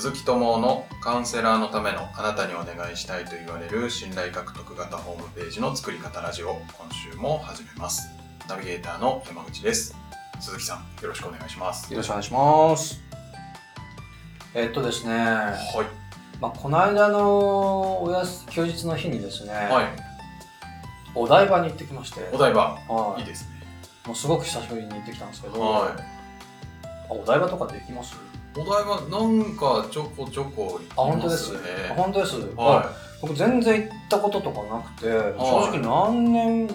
鈴木智夫のカウンセラーのためのあなたにお願いしたいと言われる信頼獲得型ホームページの作り方ラジオ今週も始めます。ナビゲーターの山口です。鈴木さんよろしくお願いします。よろしくお願いします。えっとですね、はい。まあ、この間のおやす休日の日にですね、はい。お台場に行ってきまして、お台場。はい。いですね。もうすごく久しぶりに行ってきたんですけど、はあお台場とかって行きます？いお台場なんかちょこちょこあ、行きま本当です。す。ねあ本当です。は僕全然行ったこととかなくて、正直何年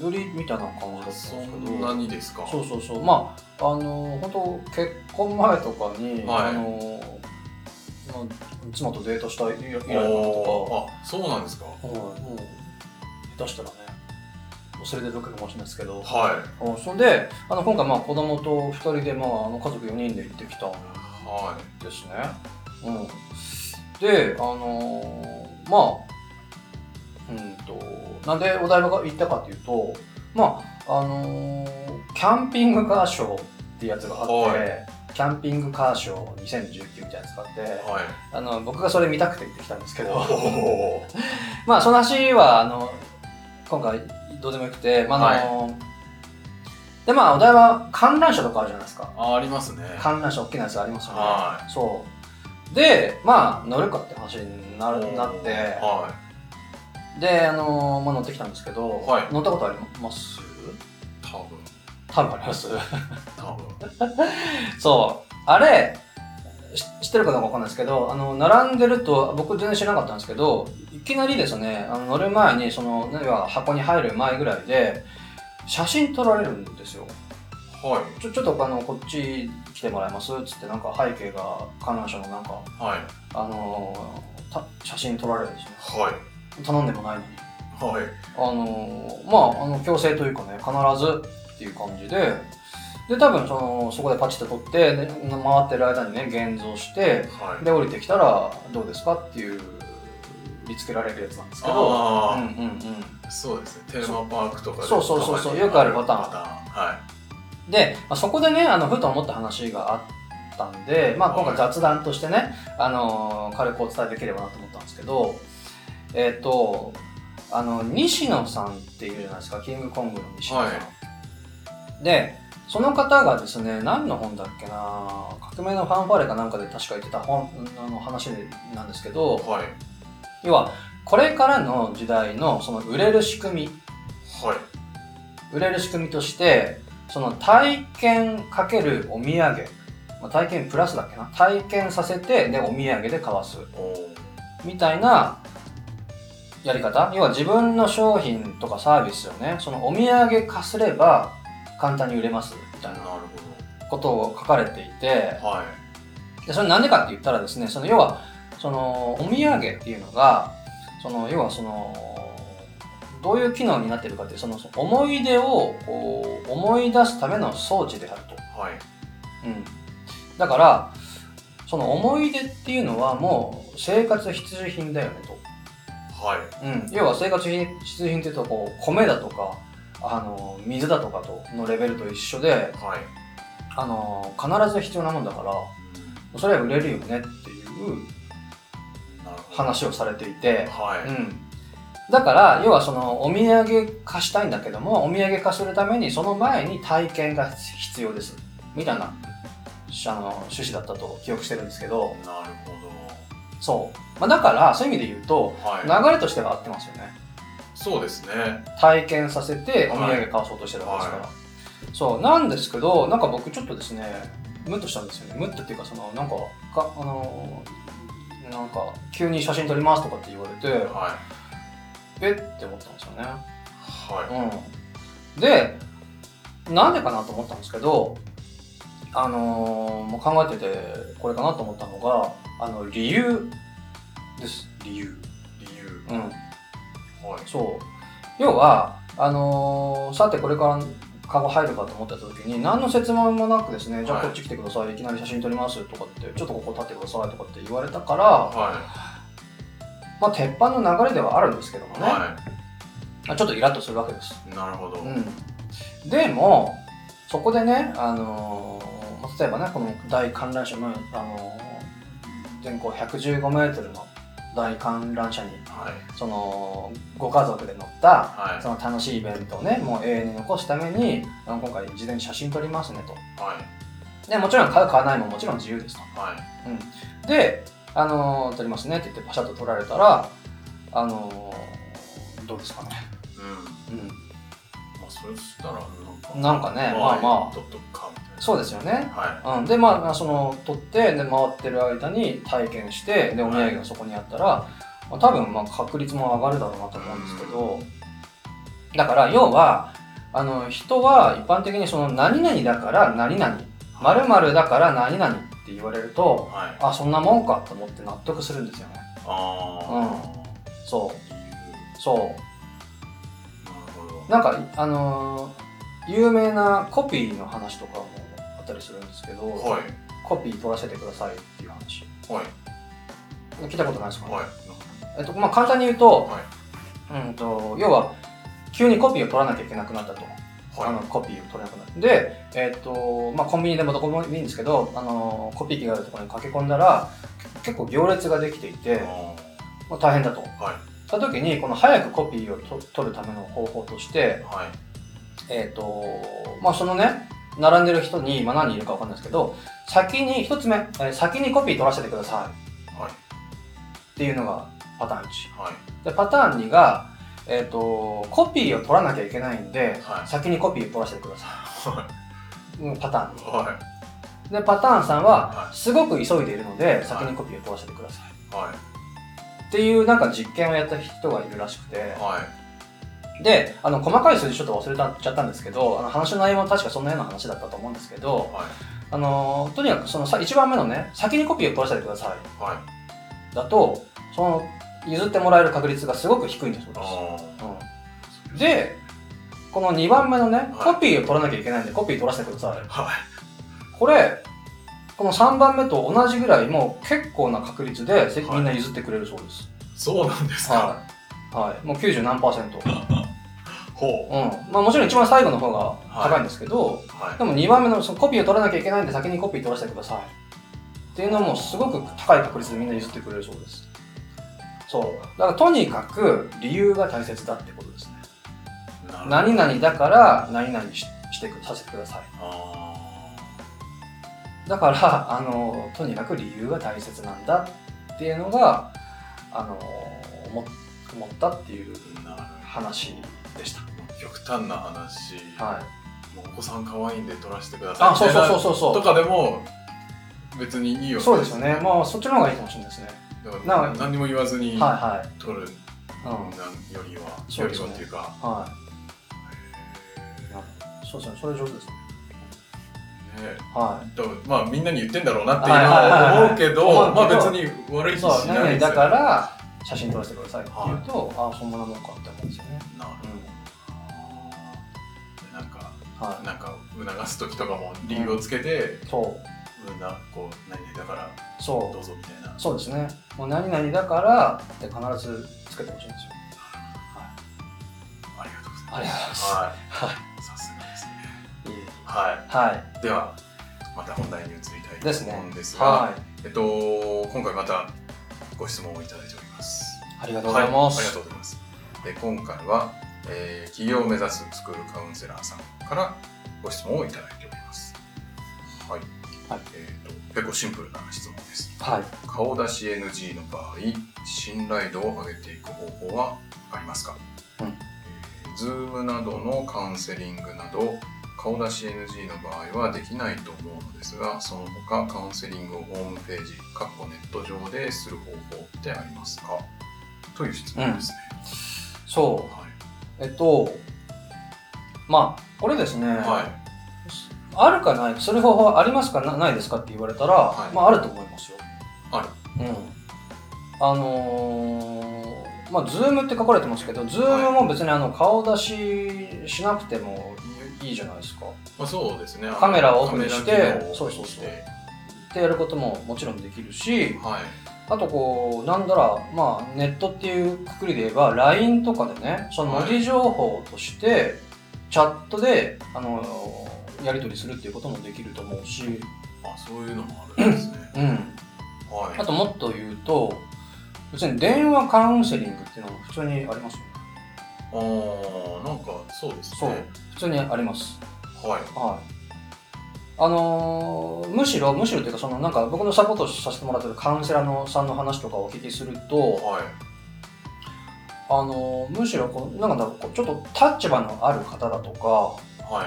ぶりみたいな感じだったんいですけど、そんなにですか？そうそうそう。まああの本当結婚前とかに、はい。あのまあ妻とデートした以来以来のおー。あそうなんですかとか、はい、もう下手したらねそれでどっかかもしれないですけど、はあそれであの今回まあ子供と2人で、まあ、あの家族4人で行ってきたんですね。うん、であのーまあうんとなんでお台場が行ったかっていうとまああのーキャンピングカーショーっていうやつがあって、はい。キャンピングカーショー2019みたいなやつがあっていはい。あの僕がそれ見たくて行ってきたんですけど。まあその話はあの今回どうでもよくて、まああのでまあお台場観覧車とかあるじゃないですか。あありますね。観覧車大きなやつありますよね、はそう。でまあ乗るかって話になるなって。はであのまあ乗ってきたんですけど、はい。乗ったことあります？い多分。多分あります。多分。そう。あれし知ってるかどうかわかんないですけどあの並んでると僕全然知らなかったんですけどいきなりですねあの乗る前にその何か箱に入る前ぐらいで写真撮られるんですよ。はい。ちょちょっとあのこっち来てもらえます？っつってなんか背景が観覧車のなんかはい。あのた写真撮られるんですよ。はい。頼んでもないのに。はい。あのまああの強制というかね必ずっていう感じでで多分そのそこでパチッと撮って、ね、回ってる間にね現像してはい。で降りてきたらどうですかっていう見つけられるやつなんですけど。うんうんうん。そうですね。テーマパークとかでそう。そうそうそう。よくあるパターン。パターン。はで、まあ、そこでねあのふと思った話があったんで、まあ、今回雑談としてね、あの軽くお伝えできればなと思ったんですけどえっ、とあの西野さんっていうじゃないですか。キングコングの西野さん、はでその方がですね何の本だっけな革命のファンファーレかなんかで確か言ってた本あの話なんですけどいはい。要はこれからの時代のその売れる仕組み。はい。売れる仕組みとしてその体験かけるお土産、まあ、体験プラスだっけな。体験させてでお土産で買わす。みたいなやり方。要は自分の商品とかサービスをね。そのお土産化すれば簡単に売れますみたいななるほことを書かれていてどはい。でそれなんでかって言ったらですねその要はそのお土産っていうのがその要はそのどういう機能になっているかっていうその思い出をこう思い出すための装置であると。はい。うん、だからその思い出っていうのはもう生活必需品だよねと。はい。うん、要は生活必需品っていうとこう米だとかあの水だとかとのレベルと一緒ではい。あの必ず必要なもんだからそれは売れるよねっていう話をされていて、はい、うん、だから要はそのお土産化したいんだけどもお土産化するためにその前に体験が必要です。みたいなあの趣旨だったと記憶してるんですけど。なるほそう、まあ、だからそういう意味で言うとどはい。流れとしては合ってますよねそうですね。体験させてお土産買わそうとしてるわけですから、はそうなんですけどなんか僕ちょっとですねムッとしたんですよね。ムッとっていうかそのなんかかあのなんか急に写真撮りますとかって言われてはえって思ったんですよね。い。はうん。でなんでかなと思ったんですけどあのーもう考えててこれかなと思ったのがあの理由です。理由。い理由。うんはい。そう。要はあのーさてこれからカゴ入るかと思った時に何の説明もなくですねじゃあはいこっち来てください、い、きなり写真撮りますとかってちょっとここ立ってくださいとかって言われたからはまあ鉄板の流れではあるんですけどもね、い。はまあちょっとイラッとするわけです。いなるほど、うん、でもそこでね、あのーまあ例えばねこの大観覧車の、あのー全高115メートルの大観覧車にはい。そのご家族で乗ったはい。その楽しいイベントをねもう永遠に残すためにあの今回事前に写真撮りますねと。はい。でもちろん買う買わないももちろん自由ですと。はい。で、あのー撮りますねって言ってパシャッと撮られたらあのーどうですかね。うん。うん。まあそれしたらなんかなんかねまあまあ。撮っとそうですよね。はうん、でまあその撮ってで回ってる間に体験してでお土産がそこにあったら、まあ、多分まあ確率も上がるだろうなと思うんですけど、だから要はあの人は一般的にその何々だから何々〇〇だから何々って言われるといはい。あそんなもんかと思って納得するんですよね。ああそ理う。そう。なんかあのー有名なコピーの話とかもあったりするんですけど、はい。コピー取らせてくださいっていう話。はい。聞いたことないですか、はい。えっとまあ、簡単に言うと,、はい。うん、と要は急にコピーを取らなきゃいけなくなったと、あのはコピーを取れなくなってで、えっとまあ、コンビニでもどこもいいんですけどあのコピー機があるところに駆け込んだら結構行列ができていいてあまあ、大変だと。ーはい。その時にこの早くコピーをと取るための方法として、はい。えっとまあ、そのね並んでる人に、まあ、何人いるかわかんないですけど先に一つ目、えー先にコピー取らせてください。はい。っていうのがパターン1はい。でパターン2が、えー、とコピーを取らなきゃいけないんで、はい。先にコピーを取らせてくださはい。うんパターンいは2でパターン3ははい。すごく急いでいるので先にコピーを取らせてください、い。はい。っていうなんか実験をやった人がいるらしくてはいであの細かい数字ちょっと忘れたちゃったんですけどあの話の内容も確かそんなような話だったと思うんですけどはいあのとにかくそのさ1番目のね先にコピーを取らせてくださいはいだとその譲ってもらえる確率がすごく低いんだそうですあうんで、この2番目のね、はいコピーを取らなきゃいけないんで、コピー取らせてください。あはいこれ、この3番目と同じぐらい、もう結構な確率で、みんな譲ってくれるそうです。そうなんですかはい。はい。もう90何パーセント。ほううん。まあもちろん一番最後の方が高いんですけど、はいでも2番目のそのコピーを取らなきゃいけないんで、先にコピー取らせてください。っていうのもすごく高い確率でみんな譲ってくれるそうです。そう。だからとにかく理由が大切だってことですね。何々だから何々ししてくさせてください。あだから、あの、とにかく理由が大切なんだっていうのが、あの、思思ったっていう話でした。極端な話はい。もうお子さん可愛いんで撮らせてくださいあ、そうそうそうそうそとかでも別にいいよう。そうですよね。まあ、そっちの方がいいかもしれないですね。だから何にも言わずには撮るいはい。うん。よりはよりはっていうかはい。へそうですね。それ上手ですね。ーねは多分まあみんなに言ってんだろうなっていうはいはいはいはいのは思うけ思どまあ別に悪いい。気しそう、ないですよ何々だから、写真撮らせてくださいって言うと、ああ、そんなもんかって思うんですよね。なるうん。ほどはい。なんか促す時とかも理由をつけて、そう。うん、なこう何々だからそうど。うぞみたいなそうですね。もう何々だからって必ずつけてほしいんですよ。ありがとうございますありがとうございます。ははいさすがですねははい。いではまた本題に移りたいですねと思うんですがはい。えっと今回またご質問をいただいておりますありがとうございます。はい、ありがとうございますで今回は、えー企業を目指すスクールカウンセラーさんからご質問をいただいております。はい、はい。えっ、と結構シンプルな質問です。はい。顔出し NG の場合信頼度を上げていく方法はありますか、うん。えー、Zoom などのカウンセリングなど顔出し NG の場合はできないと思うのですがその他カウンセリングをホームページかっこネット上でする方法ってありますか？という質問ですね、そう。はいえっと、まあ、これですね、はい。あるかない？か、する方法はありますか？なないですかって言われたら、はい。まあ、あると思いますよ。ある。うん。あのー、まあ、 Zoom って書かれてますけど、 Zoom も別にあの顔出ししなくてもいいじゃないですか。まあ、そうですね。カメラをオフにしてそうそうそう。ってやることももちろんできるし、はいあとこう、なんだら、まあ、ネットっていうくくりで言えば、LINE とかでね、その文字情報として、チャットで、あのやり取りするっていうこともできると思うし、あそういうのもあるんですねうん。はい。あともっと言うと、別に電話カウンセリングっていうのも普通にありますよね。あー、なんかそうですそうね。。普通にあります。はい。はい。あのーむしろ、むしろというか、そのなんか僕のサポートさせてもらってるカウンセラーのさんの話とかをお聞きすると、はい。あのーむしろこう、なんだろう、ちょっと立場のある方だとか、はい。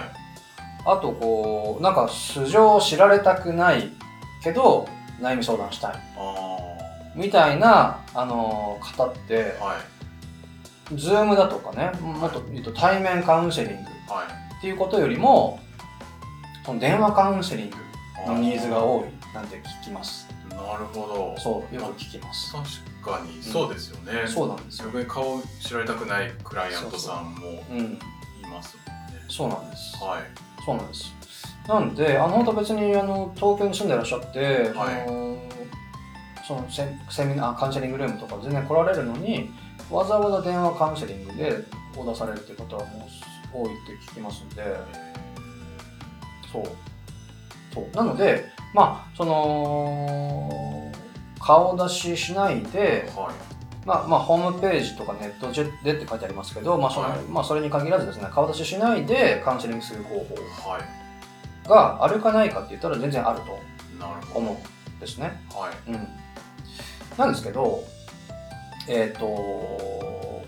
あとこう、なんか素性を知られたくないけど、悩み相談したい。あみたいな、あのー方ってー、、はい。ズームだとかね、もっと言うと対面カウンセリングはい。っていうことよりも、その電話カウンセリングあのニーズが多いなんて聞きます。なるほど。そう、よく聞きます。確かにそうですよね。そうなんですよ。逆に顔知られたくないクライアントさんもうん、いますもんね。そうなんです。はい。そうなんです。なんで、あの、本当別に、あの、東京に住んでらっしゃって、はいあのそのセセミナー、カウンセリングルームとか全然来られるのに、わざわざ電話カウンセリングでオーダーされるっていう方はもう多いって聞きますんで、そう。そう。なので、まあ、その、顔出ししないで、はい。まあ、まあ、ホームページとかネットでって書いてありますけど、まあそのはいまあ、それに限らずですね、顔出ししないでカウンセリングする方法はい。があるかないかって言ったら全然あると。思うんですね。はい。うん。なんですけど、えっ、と、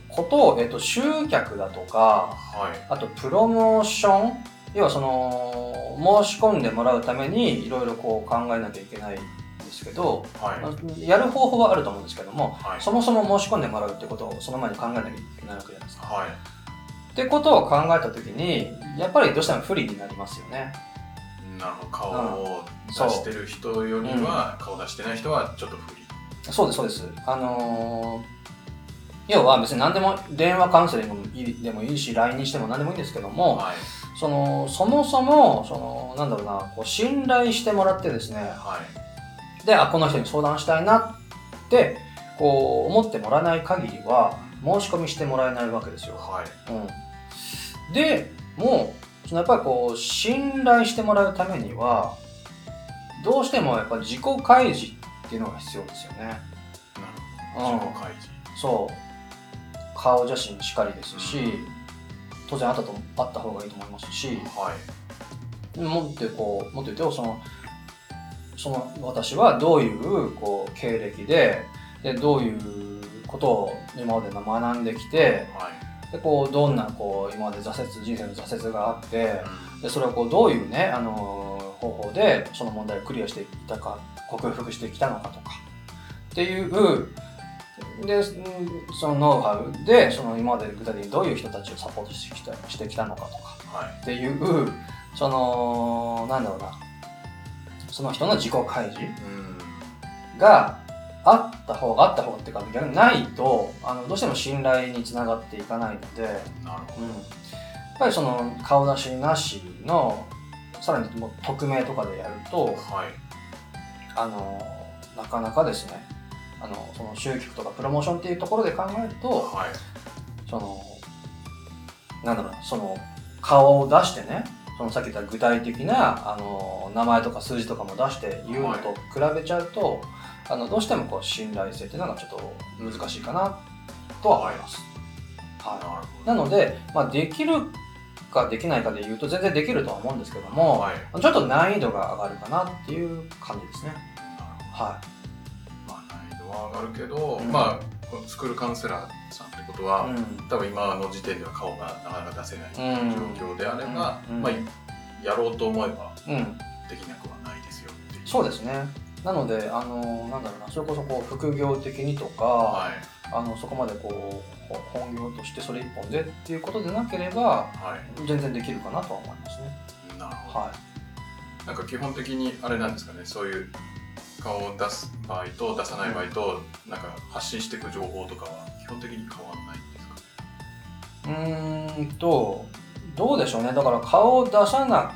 ことを、えっ、と、集客だとか、はい。あとプロモーション、要はその、申し込んでもらうためにいろいろこう考えなきゃいけないんですけど、はい。やる方法はあると思うんですけども、はい。そもそも申し込んでもらうってことをその前に考えなきゃいけないわけじゃないですか。はい。ってことを考えたときに、やっぱりどうしても不利になりますよね。なるほど。顔を出してる人よりは、顔出してない人はちょっと不利。そうです、そうです。あのー要は別に何でも電話カウンセリングでもいいし、LINE にしても何でもいいんですけども、はい。その、そもそも、その、なんだろうな、こう信頼してもらってですね、はい。で、あ、この人に相談したいなって、こう、思ってもらわない限りは、申し込みしてもらえないわけですよ。はい。うん。で、もう、そのやっぱりこう、信頼してもらうためには、どうしてもやっぱ自己開示っていうのが必要ですよね。なるうんほど。自己開示。そう。顔写真しかりですし、当然あったとあった方がいいと思いますし、はい。もっとこう、もっと言うと、その、その私はどういうこう経歴でで、どういうことを今まで学んできて、はい。でこうどんなこう今まで挫折人生の挫折があってうでそれをこうどういうね、あのー方法でその問題をクリアしていったか克服してきたのかとかっていうでうんそのノウハウでその今まで具体的にどういう人たちをサポートしてきたしてきたのかとかんはい。っていうそのなんだろうなその人の自己開示うん。があった方があった方がっていうか逆にないとあのどうしても信頼につながっていかないので、なるほうん、やっぱりその顔出しなしのさらにもう匿名とかでやるとど。はい。あのなかなかですねあのその集客とかプロモーションっていうところで考えるとはい。そのなんだろうなその顔を出してねそのさっき言った具体的なあの名前とか数字とかも出して言うのと比べちゃうと、あのどうしてもこう信頼性っていうのがちょっと難しいかなとは思います。はいなので、まあ、できるかできないかで言うと全然できるとは思うんですけども、はい。ちょっと難易度が上がるかなっていう感じですね。はまあ、難易度は上がるけど、うんまあ、このスクールカウンセラーさんってことは、多分今の時点では顔がなかなか出せないうん状況であれば、うんまあ、やろうと思えばうん、できなくはないですよっていう。そうですね。なので、あのなんだろうな、それこそこう副業的にとか、はい。あのそこまでこうほ本業としてそれ一本でっていうことでなければ、はい。全然できるかなとは思いますね。なるほど。はなんか基本的にあれなんですかね、そういう顔を出す場合と出さない場合と、なんか発信していく情報とかは基本的に変わらないんですか。うーんと、どうでしょうね。だから顔を出さな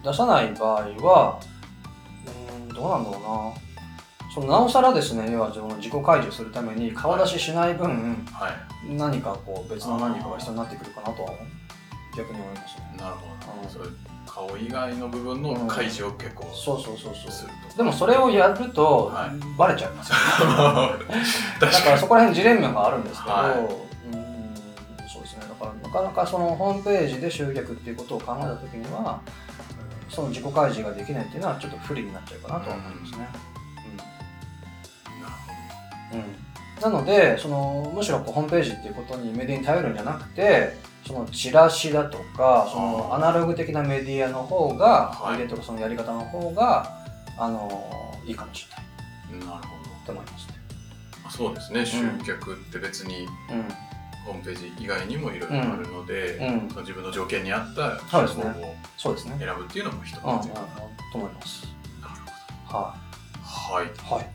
く、出さない場合は、うーん、どうなんだろうな。そのなおさらですね、要はその自己開示するために顔出ししない分、はい。何かこう別の何かが必要になってくるかなとは逆に思いますね。なるほど。うんそれ顔以外の部分の開示を結構そうそうそうそう。すると。でもそれをやると、はい。バレちゃいますよね。確だかからにそこら辺ジレンマがあるんですけど、はうんそうですね。だからなかなかそのホームページで集客っていうことを考えた時にはその自己開示ができないっていうのはちょっと不利になっちゃうかなとは思いますね。うん。うんなのでそのむしろこうホームページっていうことにメディアに頼るんじゃなくてそのチラシだとかそのアナログ的なメディアの方が、はいメディアとかそのやり方の方があのいいかもしれないほど。なるほと思いますね。そうですね。集客って別にうホームページ以外にもいろいろあるので、ん、うん、その自分の条件に合ったそうですね手法をそうですね。選ぶっていうのも一つ。うん、と思います。ほはど。はい。い、はい、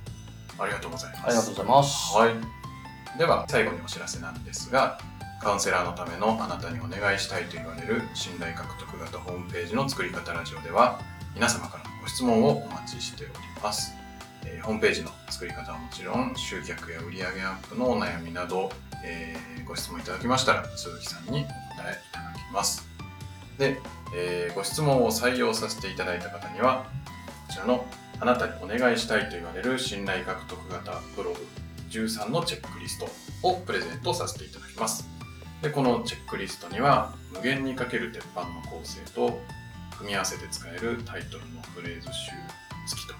ありがとうございます。ありがとうございます。はい。では、最後にお知らせなんですが、カウンセラーのためのあなたにお願いしたいと言われる信頼獲得型ホームページの作り方ラジオでは、皆様からのご質問をお待ちしております。えーホームページの作り方はもちろん、集客や売上アップのお悩みなど、えーご質問いただきましたら、鈴木さんにお答えいただきます。で、えーご質問を採用させていただいた方には、こちらのあなたにお願いしたいと言われる信頼獲得型ブログ13のチェックリストをプレゼントさせていただきます。で、このチェックリストには、無限にかける鉄板の構成と、組み合わせて使えるタイトルのフレーズ集付きとい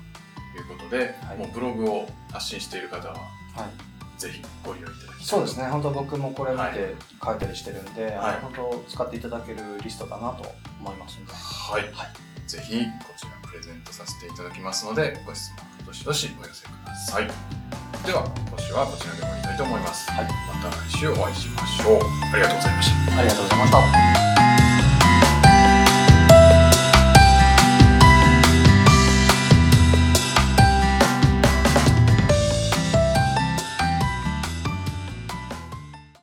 うことで、はい。もうブログを発信している方は、はい、ぜひご利用いただきたい。そうですね。本当僕もこれ見はい。て書いたりしてるんで、はい。本当使っていただけるリストだなと思いますので。はい、はい。ぜひこちらプレゼントさせていただきますのでご質問どしどしお寄せください。では今週はこちらで終わりたいと思います、はい。また来週お会いしましょう。ありがとうございました。ありがとうございました。